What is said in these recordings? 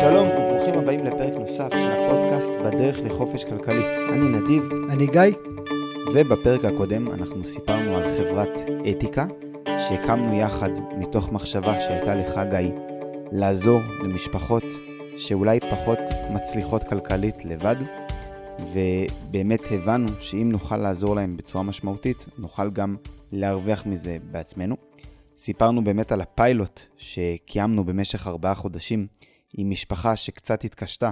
שלום וברוכים הבאים לפרק נוסף של הפודקאסט בדרך לחופש כלכלי. אני נדיב. אני גיא. ובפרק הקודם אנחנו סיפרנו על חברת אתיקה, שהקמנו יחד מתוך מחשבה שהייתה לך גיא, לעזור למשפחות שאולי פחות מצליחות כלכלית לבד, ובאמת הבנו שאם נוכל לעזור להם בצורה משמעותית, נוכל גם להרוויח מזה בעצמנו. סיפרנו באמת על הפיילוט שקיימנו במשך ארבעה חודשים עם משפחה שקצת התקשתה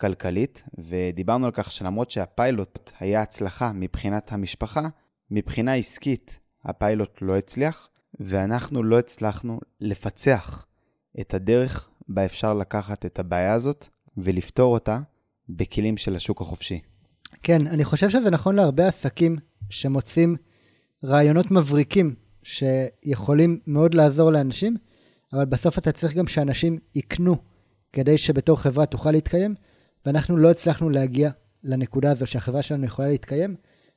כלכלית, ודיברנו על כך שלמרות שהפיילוט היה הצלחה מבחינת המשפחה, מבחינה עסקית הפיילוט לא הצליח, ואנחנו לא הצלחנו לפצח את הדרך בה אפשר לקחת את הבעיה הזאת ולפתור אותה בכלים של השוק החופשי. כן, אני חושב שזה נכון להרבה עסקים שמוצאים רעיונות מבריקים שיכולים מאוד לעזור לאנשים, אבל בסוף אתה צריך גם שאנשים יקנו כדי שבתור חברה תוכל להתקיים, ואנחנו לא הצלחנו להגיע לנקודה הזו שהחברה שלנו יכולה להתקיים.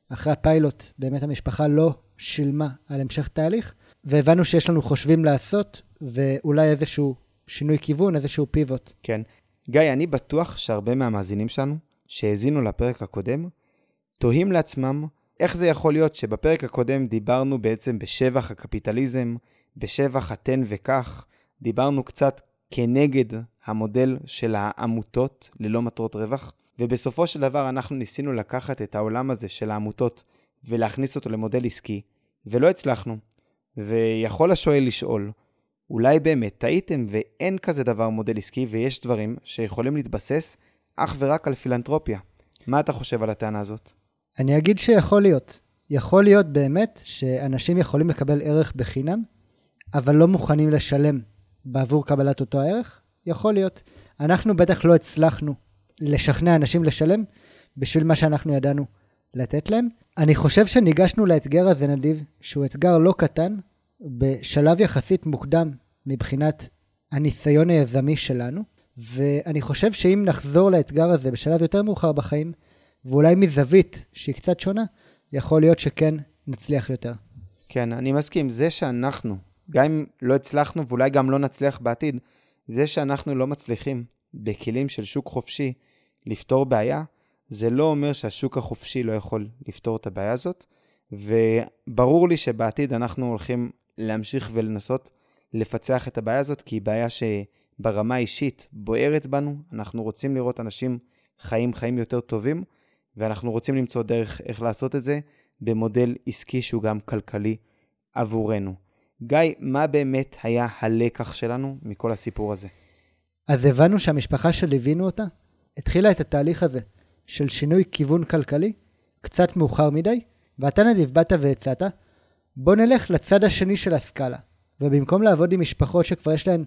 אחרי הפיילוט, באמת המשפחה לא שילמה על המשך תהליך, והבנו שיש לנו חושבים לעשות, ואולי איזשהו שינוי כיוון, איזשהו פיבוט. כן. גיא, אני בטוח שהרבה מהמאזינים שלנו, שהאזינו לפרק הקודם, תוהים לעצמם איך זה יכול להיות שבפרק הקודם דיברנו בעצם בשבח הקפיטליזם, בשבח התן וקח, דיברנו קצת כנגד המודל של העמותות ללא מטרות רווח, ובסופו של דבר אנחנו ניסינו לקחת את העולם הזה של העמותות ולהכניס אותו למודל עסקי, ולא הצלחנו. ויכול השואל לשאול, אולי באמת טעיתם ואין כזה דבר מודל עסקי ויש דברים שיכולים להתבסס אך ורק על פילנטרופיה. מה אתה חושב על הטענה הזאת? אני אגיד שיכול להיות. יכול להיות באמת שאנשים יכולים לקבל ערך בחינם, אבל לא מוכנים לשלם בעבור קבלת אותו הערך? יכול להיות. אנחנו בטח לא הצלחנו לשכנע אנשים לשלם בשביל מה שאנחנו ידענו לתת להם. אני חושב שניגשנו לאתגר הזה, נדיב, שהוא אתגר לא קטן, בשלב יחסית מוקדם מבחינת הניסיון היזמי שלנו, ואני חושב שאם נחזור לאתגר הזה בשלב יותר מאוחר בחיים, ואולי מזווית שהיא קצת שונה, יכול להיות שכן נצליח יותר. כן, אני מסכים. זה שאנחנו, גם אם לא הצלחנו ואולי גם לא נצליח בעתיד, זה שאנחנו לא מצליחים בכלים של שוק חופשי לפתור בעיה, זה לא אומר שהשוק החופשי לא יכול לפתור את הבעיה הזאת, וברור לי שבעתיד אנחנו הולכים להמשיך ולנסות לפצח את הבעיה הזאת, כי היא בעיה שברמה האישית בוערת בנו, אנחנו רוצים לראות אנשים חיים חיים יותר טובים, ואנחנו רוצים למצוא דרך איך לעשות את זה במודל עסקי שהוא גם כלכלי עבורנו. גיא, מה באמת היה הלקח שלנו מכל הסיפור הזה? אז הבנו שהמשפחה שליווינו אותה התחילה את התהליך הזה של שינוי כיוון כלכלי קצת מאוחר מדי, ואתה נדיב באת והצעת, בוא נלך לצד השני של הסקאלה, ובמקום לעבוד עם משפחות שכבר יש להן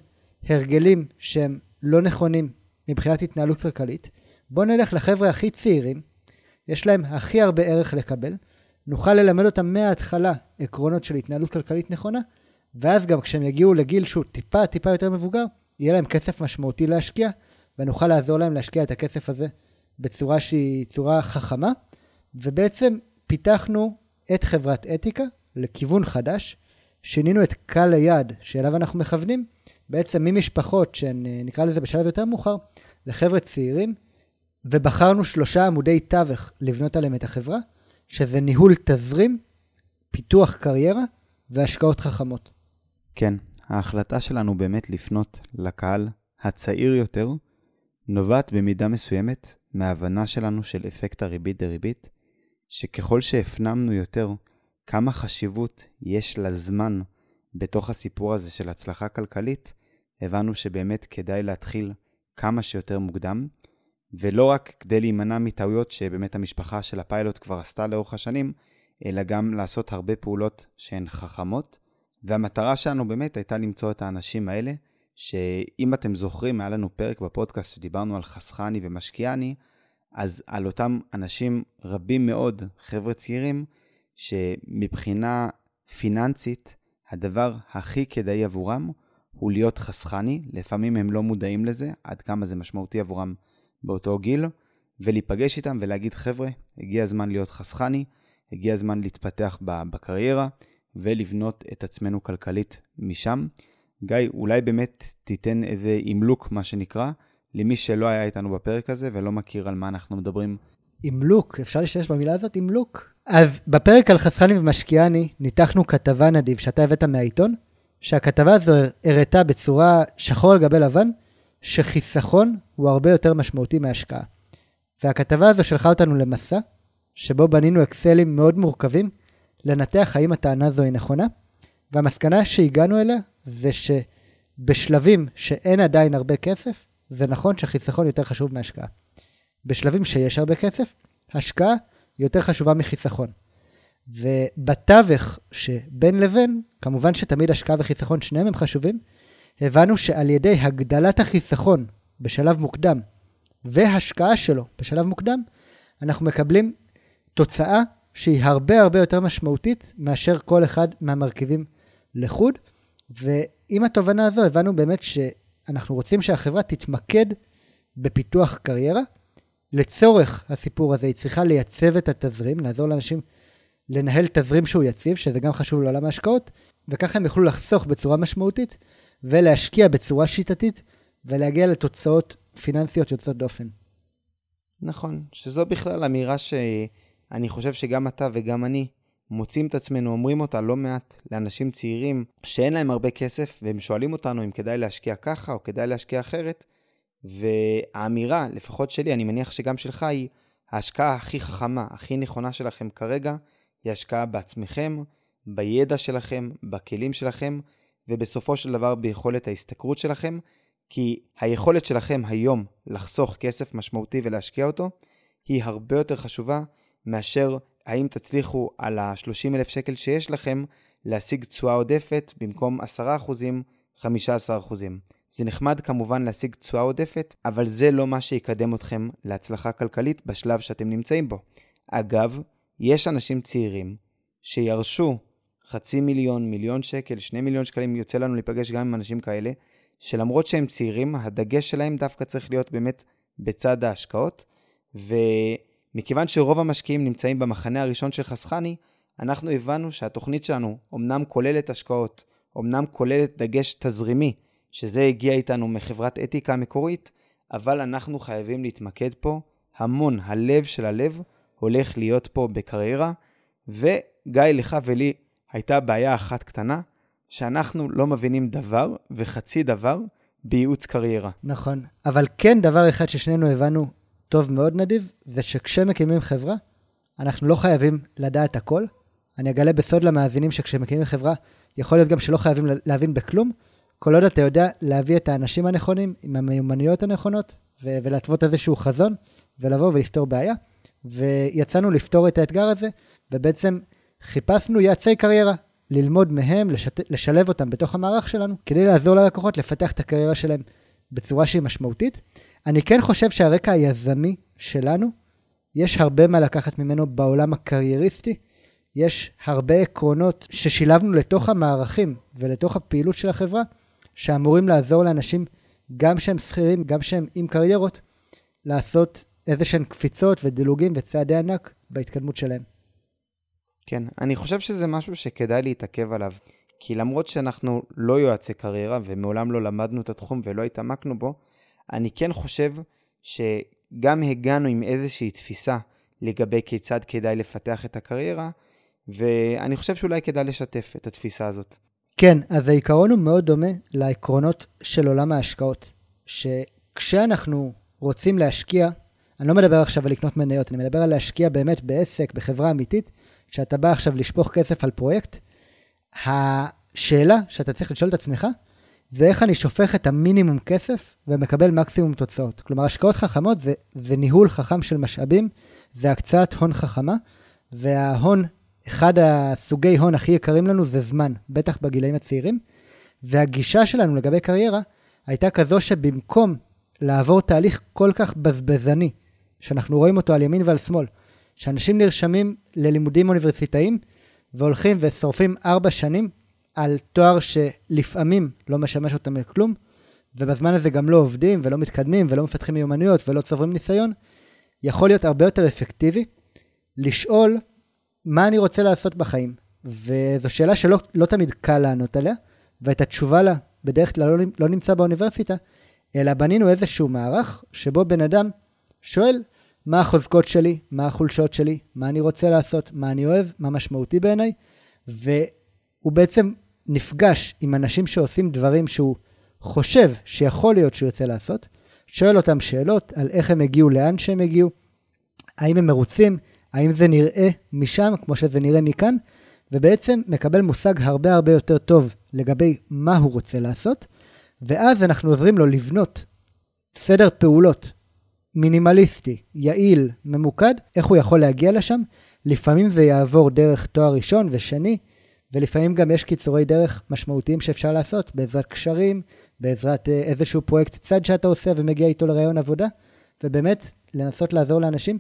הרגלים שהם לא נכונים מבחינת התנהלות כלכלית, בוא נלך לחבר'ה הכי צעירים, יש להם הכי הרבה ערך לקבל, נוכל ללמד אותם מההתחלה עקרונות של התנהלות כלכלית נכונה, ואז גם כשהם יגיעו לגיל שהוא טיפה טיפה יותר מבוגר, יהיה להם כסף משמעותי להשקיע, ונוכל לעזור להם להשקיע את הכסף הזה בצורה שהיא צורה חכמה, ובעצם פיתחנו את חברת אתיקה לכיוון חדש, שינינו את קהל היעד שאליו אנחנו מכוונים, בעצם ממשפחות שהן נקרא לזה בשלב יותר מאוחר, לחבר'ה צעירים, ובחרנו שלושה עמודי תווך לבנות עליהם את החברה, שזה ניהול תזרים, פיתוח קריירה והשקעות חכמות. כן, ההחלטה שלנו באמת לפנות לקהל הצעיר יותר, נובעת במידה מסוימת מההבנה שלנו של אפקט הריבית דריבית, שככל שהפנמנו יותר כמה חשיבות יש לזמן בתוך הסיפור הזה של הצלחה כלכלית, הבנו שבאמת כדאי להתחיל כמה שיותר מוקדם, ולא רק כדי להימנע מטעויות שבאמת המשפחה של הפיילוט כבר עשתה לאורך השנים, אלא גם לעשות הרבה פעולות שהן חכמות. והמטרה שלנו באמת הייתה למצוא את האנשים האלה, שאם אתם זוכרים, היה לנו פרק בפודקאסט שדיברנו על חסכני ומשקיעני, אז על אותם אנשים רבים מאוד, חבר'ה צעירים, שמבחינה פיננסית, הדבר הכי כדאי עבורם הוא להיות חסכני. לפעמים הם לא מודעים לזה, עד כמה זה משמעותי עבורם באותו גיל, ולהיפגש איתם ולהגיד, חבר'ה, הגיע הזמן להיות חסכני, הגיע הזמן להתפתח בקריירה ולבנות את עצמנו כלכלית משם. גיא, אולי באמת תיתן איזה אימלוק, מה שנקרא, למי שלא היה איתנו בפרק הזה ולא מכיר על מה אנחנו מדברים. עם לוק, אפשר להשתמש במילה הזאת? עם לוק. אז בפרק על חסכני ומשקיעני ניתחנו כתבה נדיב שאתה הבאת מהעיתון, שהכתבה הזו הראתה בצורה שחור על גבי לבן, שחיסכון הוא הרבה יותר משמעותי מהשקעה. והכתבה הזו שלחה אותנו למסע, שבו בנינו אקסלים מאוד מורכבים, לנתח האם הטענה הזו היא נכונה, והמסקנה שהגענו אליה זה שבשלבים שאין עדיין הרבה כסף, זה נכון שחיסכון יותר חשוב מהשקעה. בשלבים שיש הרבה כסף, השקעה יותר חשובה מחיסכון. ובתווך שבין לבין, כמובן שתמיד השקעה וחיסכון שניהם הם חשובים, הבנו שעל ידי הגדלת החיסכון בשלב מוקדם והשקעה שלו בשלב מוקדם, אנחנו מקבלים תוצאה שהיא הרבה הרבה יותר משמעותית מאשר כל אחד מהמרכיבים לחוד. ועם התובנה הזו הבנו באמת שאנחנו רוצים שהחברה תתמקד בפיתוח קריירה. לצורך הסיפור הזה היא צריכה לייצב את התזרים, לעזור לאנשים לנהל תזרים שהוא יציב, שזה גם חשוב לעולם ההשקעות, וככה הם יוכלו לחסוך בצורה משמעותית ולהשקיע בצורה שיטתית ולהגיע לתוצאות פיננסיות יוצאות דופן. נכון, שזו בכלל אמירה שאני חושב שגם אתה וגם אני מוצאים את עצמנו אומרים אותה לא מעט לאנשים צעירים שאין להם הרבה כסף והם שואלים אותנו אם כדאי להשקיע ככה או כדאי להשקיע אחרת. והאמירה, לפחות שלי, אני מניח שגם שלך, היא ההשקעה הכי חכמה, הכי נכונה שלכם כרגע, היא השקעה בעצמכם, בידע שלכם, בכלים שלכם, ובסופו של דבר ביכולת ההשתכרות שלכם, כי היכולת שלכם היום לחסוך כסף משמעותי ולהשקיע אותו, היא הרבה יותר חשובה מאשר האם תצליחו על ה-30,000 שקל שיש לכם להשיג תשואה עודפת במקום 10%, 15%. זה נחמד כמובן להשיג תשואה עודפת, אבל זה לא מה שיקדם אתכם להצלחה כלכלית בשלב שאתם נמצאים בו. אגב, יש אנשים צעירים שירשו חצי מיליון, מיליון שקל, שני מיליון שקלים, יוצא לנו להיפגש גם עם אנשים כאלה, שלמרות שהם צעירים, הדגש שלהם דווקא צריך להיות באמת בצד ההשקעות, ומכיוון שרוב המשקיעים נמצאים במחנה הראשון של חסכני, אנחנו הבנו שהתוכנית שלנו אמנם כוללת השקעות, אמנם כוללת דגש תזרימי, שזה הגיע איתנו מחברת אתיקה המקורית, אבל אנחנו חייבים להתמקד פה המון, הלב של הלב הולך להיות פה בקריירה, וגיא, לך ולי הייתה בעיה אחת קטנה, שאנחנו לא מבינים דבר וחצי דבר בייעוץ קריירה. נכון, אבל כן דבר אחד ששנינו הבנו טוב מאוד נדיב, זה שכשמקימים חברה, אנחנו לא חייבים לדעת הכל. אני אגלה בסוד למאזינים שכשמקימים חברה, יכול להיות גם שלא חייבים להבין בכלום, כל עוד אתה יודע להביא את האנשים הנכונים, עם המיומנויות הנכונות, ו- ולהתוות איזשהו חזון, ולבוא ולפתור בעיה. ויצאנו לפתור את האתגר הזה, ובעצם חיפשנו יעצי קריירה, ללמוד מהם, לשת... לשלב אותם בתוך המערך שלנו, כדי לעזור ללקוחות לפתח את הקריירה שלהם בצורה שהיא משמעותית. אני כן חושב שהרקע היזמי שלנו, יש הרבה מה לקחת ממנו בעולם הקרייריסטי. יש הרבה עקרונות ששילבנו לתוך המערכים ולתוך הפעילות של החברה, שאמורים לעזור לאנשים, גם שהם שכירים, גם שהם עם קריירות, לעשות איזה שהן קפיצות ודילוגים וצעדי ענק בהתקדמות שלהם. כן, אני חושב שזה משהו שכדאי להתעכב עליו. כי למרות שאנחנו לא יועצי קריירה ומעולם לא למדנו את התחום ולא התעמקנו בו, אני כן חושב שגם הגענו עם איזושהי תפיסה לגבי כיצד כדאי לפתח את הקריירה, ואני חושב שאולי כדאי לשתף את התפיסה הזאת. כן, אז העיקרון הוא מאוד דומה לעקרונות של עולם ההשקעות, שכשאנחנו רוצים להשקיע, אני לא מדבר עכשיו על לקנות מניות, אני מדבר על להשקיע באמת בעסק, בחברה אמיתית, כשאתה בא עכשיו לשפוך כסף על פרויקט, השאלה שאתה צריך לשאול את עצמך, זה איך אני שופך את המינימום כסף ומקבל מקסימום תוצאות. כלומר, השקעות חכמות זה, זה ניהול חכם של משאבים, זה הקצאת הון חכמה, וההון, אחד הסוגי הון הכי יקרים לנו זה זמן, בטח בגילאים הצעירים, והגישה שלנו לגבי קריירה הייתה כזו שבמקום לעבור תהליך כל כך בזבזני, שאנחנו רואים אותו על ימין ועל שמאל, שאנשים נרשמים ללימודים אוניברסיטאיים והולכים ושורפים ארבע שנים על תואר שלפעמים לא משמש אותם לכלום, ובזמן הזה גם לא עובדים ולא מתקדמים ולא מפתחים מיומנויות ולא צוברים ניסיון, יכול להיות הרבה יותר אפקטיבי לשאול מה אני רוצה לעשות בחיים. וזו שאלה שלא לא תמיד קל לענות עליה, ואת התשובה לה בדרך כלל לא, לא נמצא באוניברסיטה, אלא בנינו איזשהו מערך שבו בן אדם שואל מה החוזקות שלי, מה החולשות שלי, מה אני רוצה לעשות, מה אני אוהב, מה משמעותי בעיניי, והוא בעצם נפגש עם אנשים שעושים דברים שהוא חושב שיכול להיות שהוא ירצה לעשות, שואל אותם שאלות על איך הם הגיעו לאן שהם הגיעו, האם הם מרוצים, האם זה נראה משם כמו שזה נראה מכאן, ובעצם מקבל מושג הרבה הרבה יותר טוב לגבי מה הוא רוצה לעשות, ואז אנחנו עוזרים לו לבנות סדר פעולות מינימליסטי, יעיל, ממוקד, איך הוא יכול להגיע לשם. לפעמים זה יעבור דרך תואר ראשון ושני, ולפעמים גם יש קיצורי דרך משמעותיים שאפשר לעשות בעזרת קשרים, בעזרת אה, איזשהו פרויקט צד שאתה עושה ומגיע איתו לרעיון עבודה, ובאמת לנסות לעזור לאנשים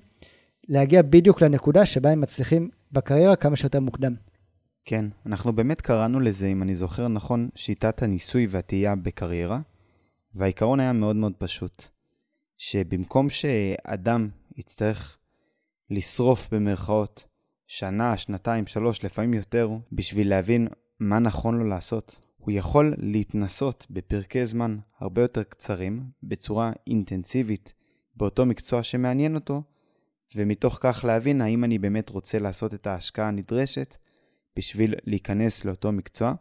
להגיע בדיוק לנקודה שבה הם מצליחים בקריירה כמה שיותר מוקדם. כן, אנחנו באמת קראנו לזה, אם אני זוכר נכון, שיטת הניסוי והטעייה בקריירה, והעיקרון היה מאוד מאוד פשוט, שבמקום שאדם יצטרך לשרוף במרכאות שנה, שנתיים, שלוש, לפעמים יותר, בשביל להבין מה נכון לו לעשות, הוא יכול להתנסות בפרקי זמן הרבה יותר קצרים, בצורה אינטנסיבית, באותו מקצוע שמעניין אותו, ומתוך כך להבין האם אני באמת רוצה לעשות את ההשקעה הנדרשת בשביל להיכנס לאותו מקצוע.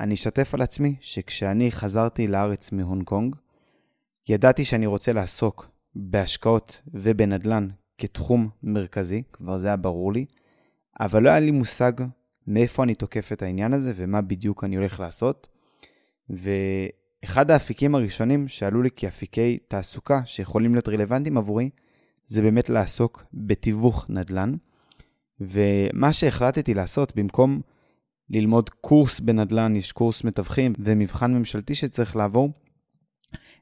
אני אשתף על עצמי שכשאני חזרתי לארץ מהונג קונג, ידעתי שאני רוצה לעסוק בהשקעות ובנדל"ן כתחום מרכזי, כבר זה היה ברור לי, אבל לא היה לי מושג מאיפה אני תוקף את העניין הזה ומה בדיוק אני הולך לעשות. ואחד האפיקים הראשונים שעלו לי כאפיקי תעסוקה שיכולים להיות רלוונטיים עבורי, זה באמת לעסוק בתיווך נדל"ן. ומה שהחלטתי לעשות, במקום ללמוד קורס בנדל"ן, יש קורס מתווכים ומבחן ממשלתי שצריך לעבור,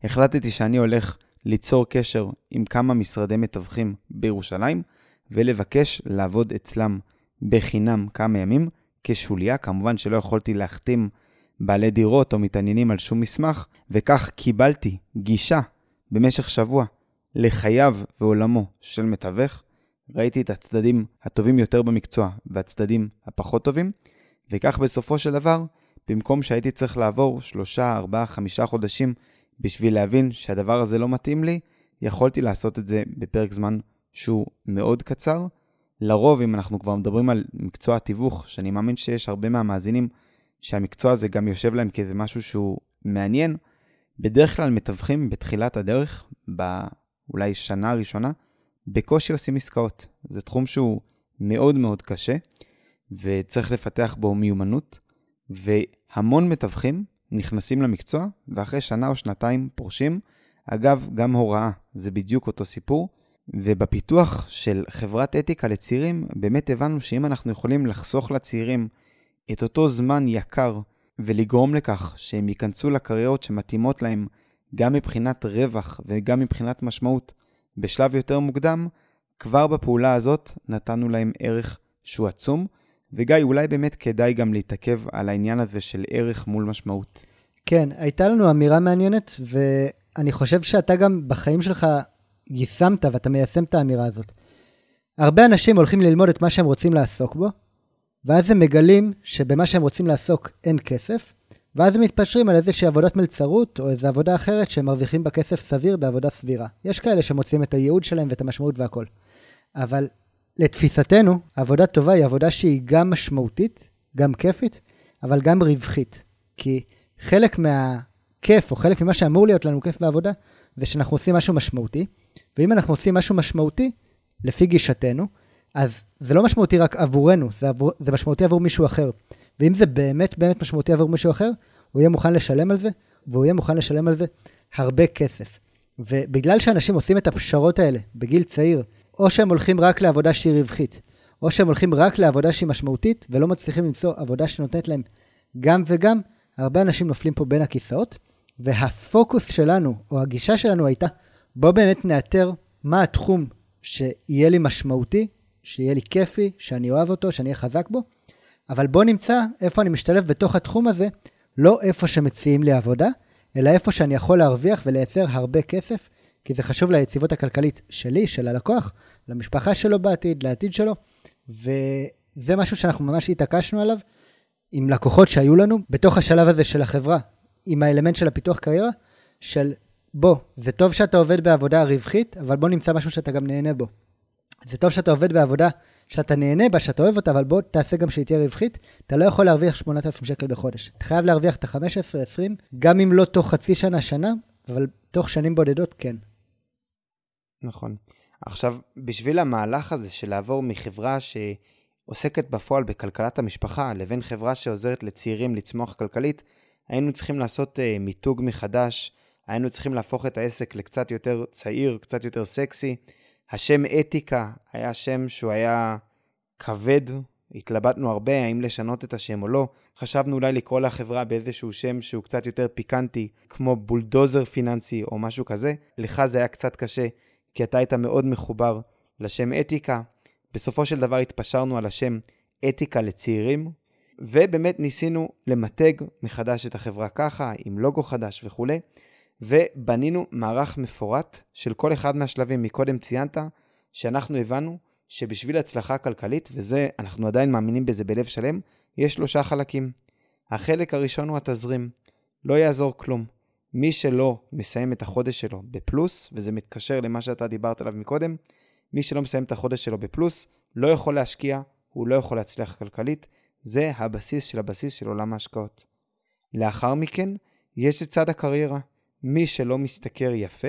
החלטתי שאני הולך ליצור קשר עם כמה משרדי מתווכים בירושלים ולבקש לעבוד אצלם בחינם כמה ימים כשוליה. כמובן שלא יכולתי להחתים בעלי דירות או מתעניינים על שום מסמך, וכך קיבלתי גישה במשך שבוע לחייו ועולמו של מתווך. ראיתי את הצדדים הטובים יותר במקצוע והצדדים הפחות טובים, וכך בסופו של דבר, במקום שהייתי צריך לעבור שלושה, ארבעה, חמישה חודשים בשביל להבין שהדבר הזה לא מתאים לי, יכולתי לעשות את זה בפרק זמן שהוא מאוד קצר. לרוב, אם אנחנו כבר מדברים על מקצוע התיווך, שאני מאמין שיש הרבה מהמאזינים שהמקצוע הזה גם יושב להם כאיזה משהו שהוא מעניין, בדרך כלל מתווכים בתחילת הדרך, באולי שנה הראשונה, בקושי עושים עסקאות. זה תחום שהוא מאוד מאוד קשה, וצריך לפתח בו מיומנות, והמון מתווכים נכנסים למקצוע, ואחרי שנה או שנתיים פורשים. אגב, גם הוראה, זה בדיוק אותו סיפור. ובפיתוח של חברת אתיקה לצעירים, באמת הבנו שאם אנחנו יכולים לחסוך לצעירים את אותו זמן יקר ולגרום לכך שהם ייכנסו לקריירות שמתאימות להם גם מבחינת רווח וגם מבחינת משמעות בשלב יותר מוקדם, כבר בפעולה הזאת נתנו להם ערך שהוא עצום. וגיא, אולי באמת כדאי גם להתעכב על העניין הזה של ערך מול משמעות. כן, הייתה לנו אמירה מעניינת, ואני חושב שאתה גם בחיים שלך יישמת ואתה מיישם את האמירה הזאת. הרבה אנשים הולכים ללמוד את מה שהם רוצים לעסוק בו, ואז הם מגלים שבמה שהם רוצים לעסוק אין כסף, ואז הם מתפשרים על איזושהי עבודת מלצרות או איזו עבודה אחרת שהם מרוויחים בה כסף סביר בעבודה סבירה. יש כאלה שמוצאים את הייעוד שלהם ואת המשמעות והכל. אבל לתפיסתנו, עבודה טובה היא עבודה שהיא גם משמעותית, גם כיפית, אבל גם רווחית. כי חלק מהכיף, או חלק ממה שאמור להיות לנו כיף בעבודה, זה שאנחנו עושים משהו משמעותי, ואם אנחנו עושים משהו משמעותי, לפי גישתנו, אז זה לא משמעותי רק עבורנו, זה, עבור, זה משמעותי עבור מישהו אחר. ואם זה באמת באמת משמעותי עבור מישהו אחר, הוא יהיה מוכן לשלם על זה, והוא יהיה מוכן לשלם על זה הרבה כסף. ובגלל שאנשים עושים את הפשרות האלה בגיל צעיר, או שהם הולכים רק לעבודה שהיא רווחית, או שהם הולכים רק לעבודה שהיא משמעותית, ולא מצליחים למצוא עבודה שנותנת להם גם וגם, הרבה אנשים נופלים פה בין הכיסאות, והפוקוס שלנו, או הגישה שלנו הייתה, בוא באמת נאתר מה התחום שיהיה לי משמעותי, שיהיה לי כיפי, שאני אוהב אותו, שאני אהיה חזק בו, אבל בוא נמצא איפה אני משתלב בתוך התחום הזה, לא איפה שמציעים לי עבודה, אלא איפה שאני יכול להרוויח ולייצר הרבה כסף, כי זה חשוב ליציבות הכלכלית שלי, של הלקוח, למשפחה שלו בעתיד, לעתיד שלו, וזה משהו שאנחנו ממש התעקשנו עליו עם לקוחות שהיו לנו בתוך השלב הזה של החברה, עם האלמנט של הפיתוח קריירה, של בוא, זה טוב שאתה עובד בעבודה רווחית, אבל בוא נמצא משהו שאתה גם נהנה בו. זה טוב שאתה עובד בעבודה שאתה נהנה בה, שאתה אוהב אותה, אבל בוא תעשה גם שהיא תהיה רווחית. אתה לא יכול להרוויח 8,000 שקל בחודש. אתה חייב להרוויח את ה-15-20, גם אם לא תוך חצי שנה, שנה, אבל תוך שנים בודדות, כן. נכון. עכשיו, בשביל המהלך הזה של לעבור מחברה שעוסקת בפועל בכלכלת המשפחה לבין חברה שעוזרת לצעירים לצמוח כלכלית, היינו צריכים לעשות uh, מיתוג מחדש, היינו צריכים להפוך את העסק לקצת יותר צעיר, קצת יותר סקסי. השם אתיקה היה שם שהוא היה כבד, התלבטנו הרבה האם לשנות את השם או לא. חשבנו אולי לקרוא לחברה באיזשהו שם שהוא קצת יותר פיקנטי, כמו בולדוזר פיננסי או משהו כזה. לך זה היה קצת קשה, כי אתה היית מאוד מחובר לשם אתיקה. בסופו של דבר התפשרנו על השם אתיקה לצעירים, ובאמת ניסינו למתג מחדש את החברה ככה, עם לוגו חדש וכולי. ובנינו מערך מפורט של כל אחד מהשלבים. מקודם ציינת שאנחנו הבנו שבשביל הצלחה כלכלית, וזה, אנחנו עדיין מאמינים בזה בלב שלם, יש שלושה חלקים. החלק הראשון הוא התזרים. לא יעזור כלום. מי שלא מסיים את החודש שלו בפלוס, וזה מתקשר למה שאתה דיברת עליו מקודם, מי שלא מסיים את החודש שלו בפלוס, לא יכול להשקיע, הוא לא יכול להצליח כלכלית. זה הבסיס של הבסיס של עולם ההשקעות. לאחר מכן, יש את צד הקריירה. מי שלא משתכר יפה,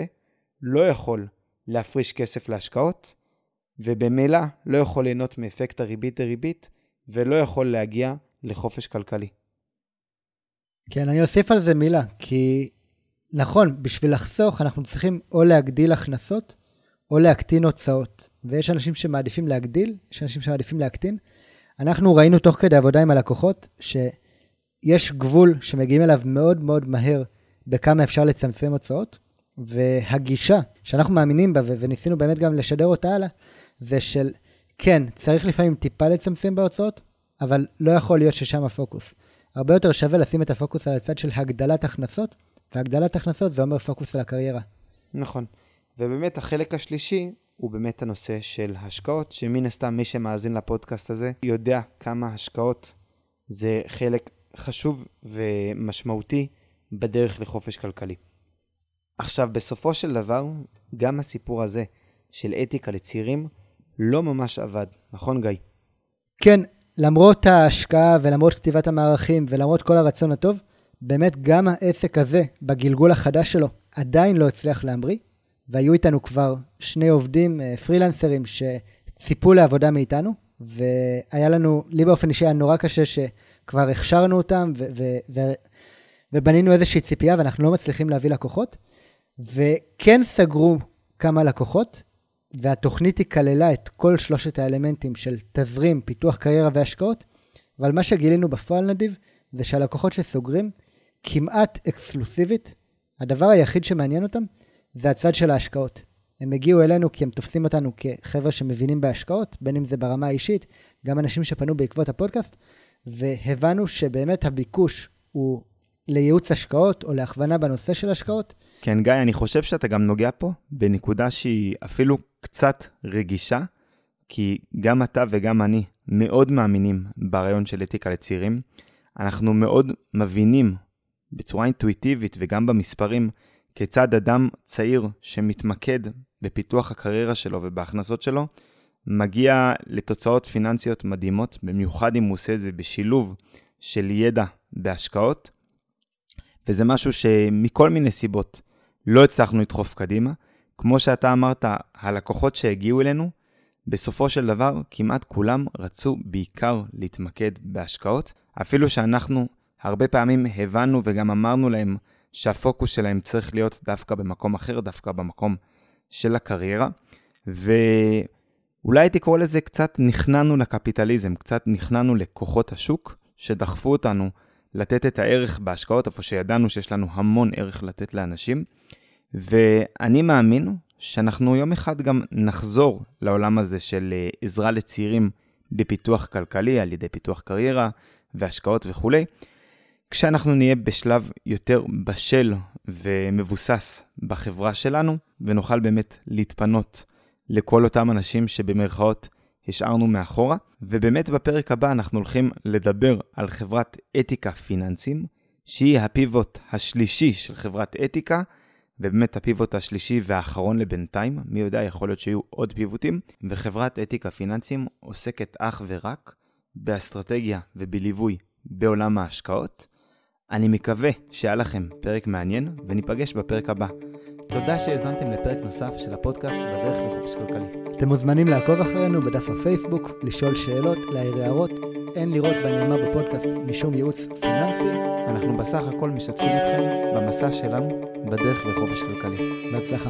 לא יכול להפריש כסף להשקעות, ובמילא לא יכול ליהנות מאפקט הריבית דריבית, ולא יכול להגיע לחופש כלכלי. כן, אני אוסיף על זה מילה, כי נכון, בשביל לחסוך אנחנו צריכים או להגדיל הכנסות, או להקטין הוצאות. ויש אנשים שמעדיפים להגדיל, יש אנשים שמעדיפים להקטין. אנחנו ראינו תוך כדי עבודה עם הלקוחות, שיש גבול שמגיעים אליו מאוד מאוד מהר בכמה אפשר לצמצם הוצאות, והגישה שאנחנו מאמינים בה, וניסינו באמת גם לשדר אותה הלאה, זה של, כן, צריך לפעמים טיפה לצמצם בהוצאות, אבל לא יכול להיות ששם הפוקוס. הרבה יותר שווה לשים את הפוקוס על הצד של הגדלת הכנסות, והגדלת הכנסות זה אומר פוקוס על הקריירה. נכון. ובאמת החלק השלישי הוא באמת הנושא של השקעות, שמן הסתם מי שמאזין לפודקאסט הזה יודע כמה השקעות זה חלק חשוב ומשמעותי בדרך לחופש כלכלי. עכשיו, בסופו של דבר, גם הסיפור הזה של אתיקה לצעירים לא ממש עבד, נכון גיא? כן, למרות ההשקעה ולמרות כתיבת המערכים ולמרות כל הרצון הטוב, באמת גם העסק הזה, בגלגול החדש שלו, עדיין לא הצליח להמריא, והיו איתנו כבר שני עובדים, אה, פרילנסרים, שציפו לעבודה מאיתנו, והיה לנו, לי באופן אישי היה נורא קשה שכבר הכשרנו אותם, ו- ו- ובנינו איזושהי ציפייה ואנחנו לא מצליחים להביא לקוחות. וכן סגרו כמה לקוחות, והתוכנית היא כללה את כל שלושת האלמנטים של תזרים, פיתוח קריירה והשקעות, אבל מה שגילינו בפועל, נדיב, זה שהלקוחות שסוגרים, כמעט אקסקלוסיבית, הדבר היחיד שמעניין אותם זה הצד של ההשקעות. הם הגיעו אלינו כי הם תופסים אותנו כחבר'ה שמבינים בהשקעות, בין אם זה ברמה האישית, גם אנשים שפנו בעקבות הפודקאסט, והבנו שבאמת הביקוש הוא לייעוץ השקעות או להכוונה בנושא של השקעות. כן, גיא, אני חושב שאתה גם נוגע פה בנקודה שהיא אפילו קצת רגישה, כי גם אתה וגם אני מאוד מאמינים ברעיון של אתיקה לצעירים. אנחנו מאוד מבינים בצורה אינטואיטיבית וגם במספרים כיצד אדם צעיר שמתמקד בפיתוח הקריירה שלו ובהכנסות שלו, מגיע לתוצאות פיננסיות מדהימות, במיוחד אם הוא עושה את זה בשילוב של ידע בהשקעות, וזה משהו שמכל מיני סיבות לא הצלחנו לדחוף קדימה. כמו שאתה אמרת, הלקוחות שהגיעו אלינו, בסופו של דבר כמעט כולם רצו בעיקר להתמקד בהשקעות, אפילו שאנחנו הרבה פעמים הבנו וגם אמרנו להם שהפוקוס שלהם צריך להיות דווקא במקום אחר, דווקא במקום של הקריירה. ואולי הייתי קורא לזה קצת נכנענו לקפיטליזם, קצת נכנענו לכוחות השוק שדחפו אותנו לתת את הערך בהשקעות, איפה שידענו שיש לנו המון ערך לתת לאנשים. ואני מאמין שאנחנו יום אחד גם נחזור לעולם הזה של אה, עזרה לצעירים בפיתוח כלכלי, על ידי פיתוח קריירה והשקעות וכולי, כשאנחנו נהיה בשלב יותר בשל ומבוסס בחברה שלנו, ונוכל באמת להתפנות לכל אותם אנשים שבמרכאות השארנו מאחורה. ובאמת בפרק הבא אנחנו הולכים לדבר על חברת אתיקה פיננסים, שהיא הפיבוט השלישי של חברת אתיקה, ובאמת הפיבוט השלישי והאחרון לבינתיים, מי יודע, יכול להיות שיהיו עוד פיבוטים, וחברת אתיקה פיננסים עוסקת אך ורק באסטרטגיה ובליווי בעולם ההשקעות. אני מקווה שהיה לכם פרק מעניין, וניפגש בפרק הבא. תודה שהאזנתם לפרק נוסף של הפודקאסט בדרך לחופש כלכלי. אתם מוזמנים לעקוב אחרינו בדף הפייסבוק, לשאול שאלות, להעיר הערות. אין לראות בנאמר בפודקאסט משום ייעוץ פיננסי. אנחנו בסך הכל משתפים אתכם במסע שלנו בדרך לחופש כלכלי. בהצלחה.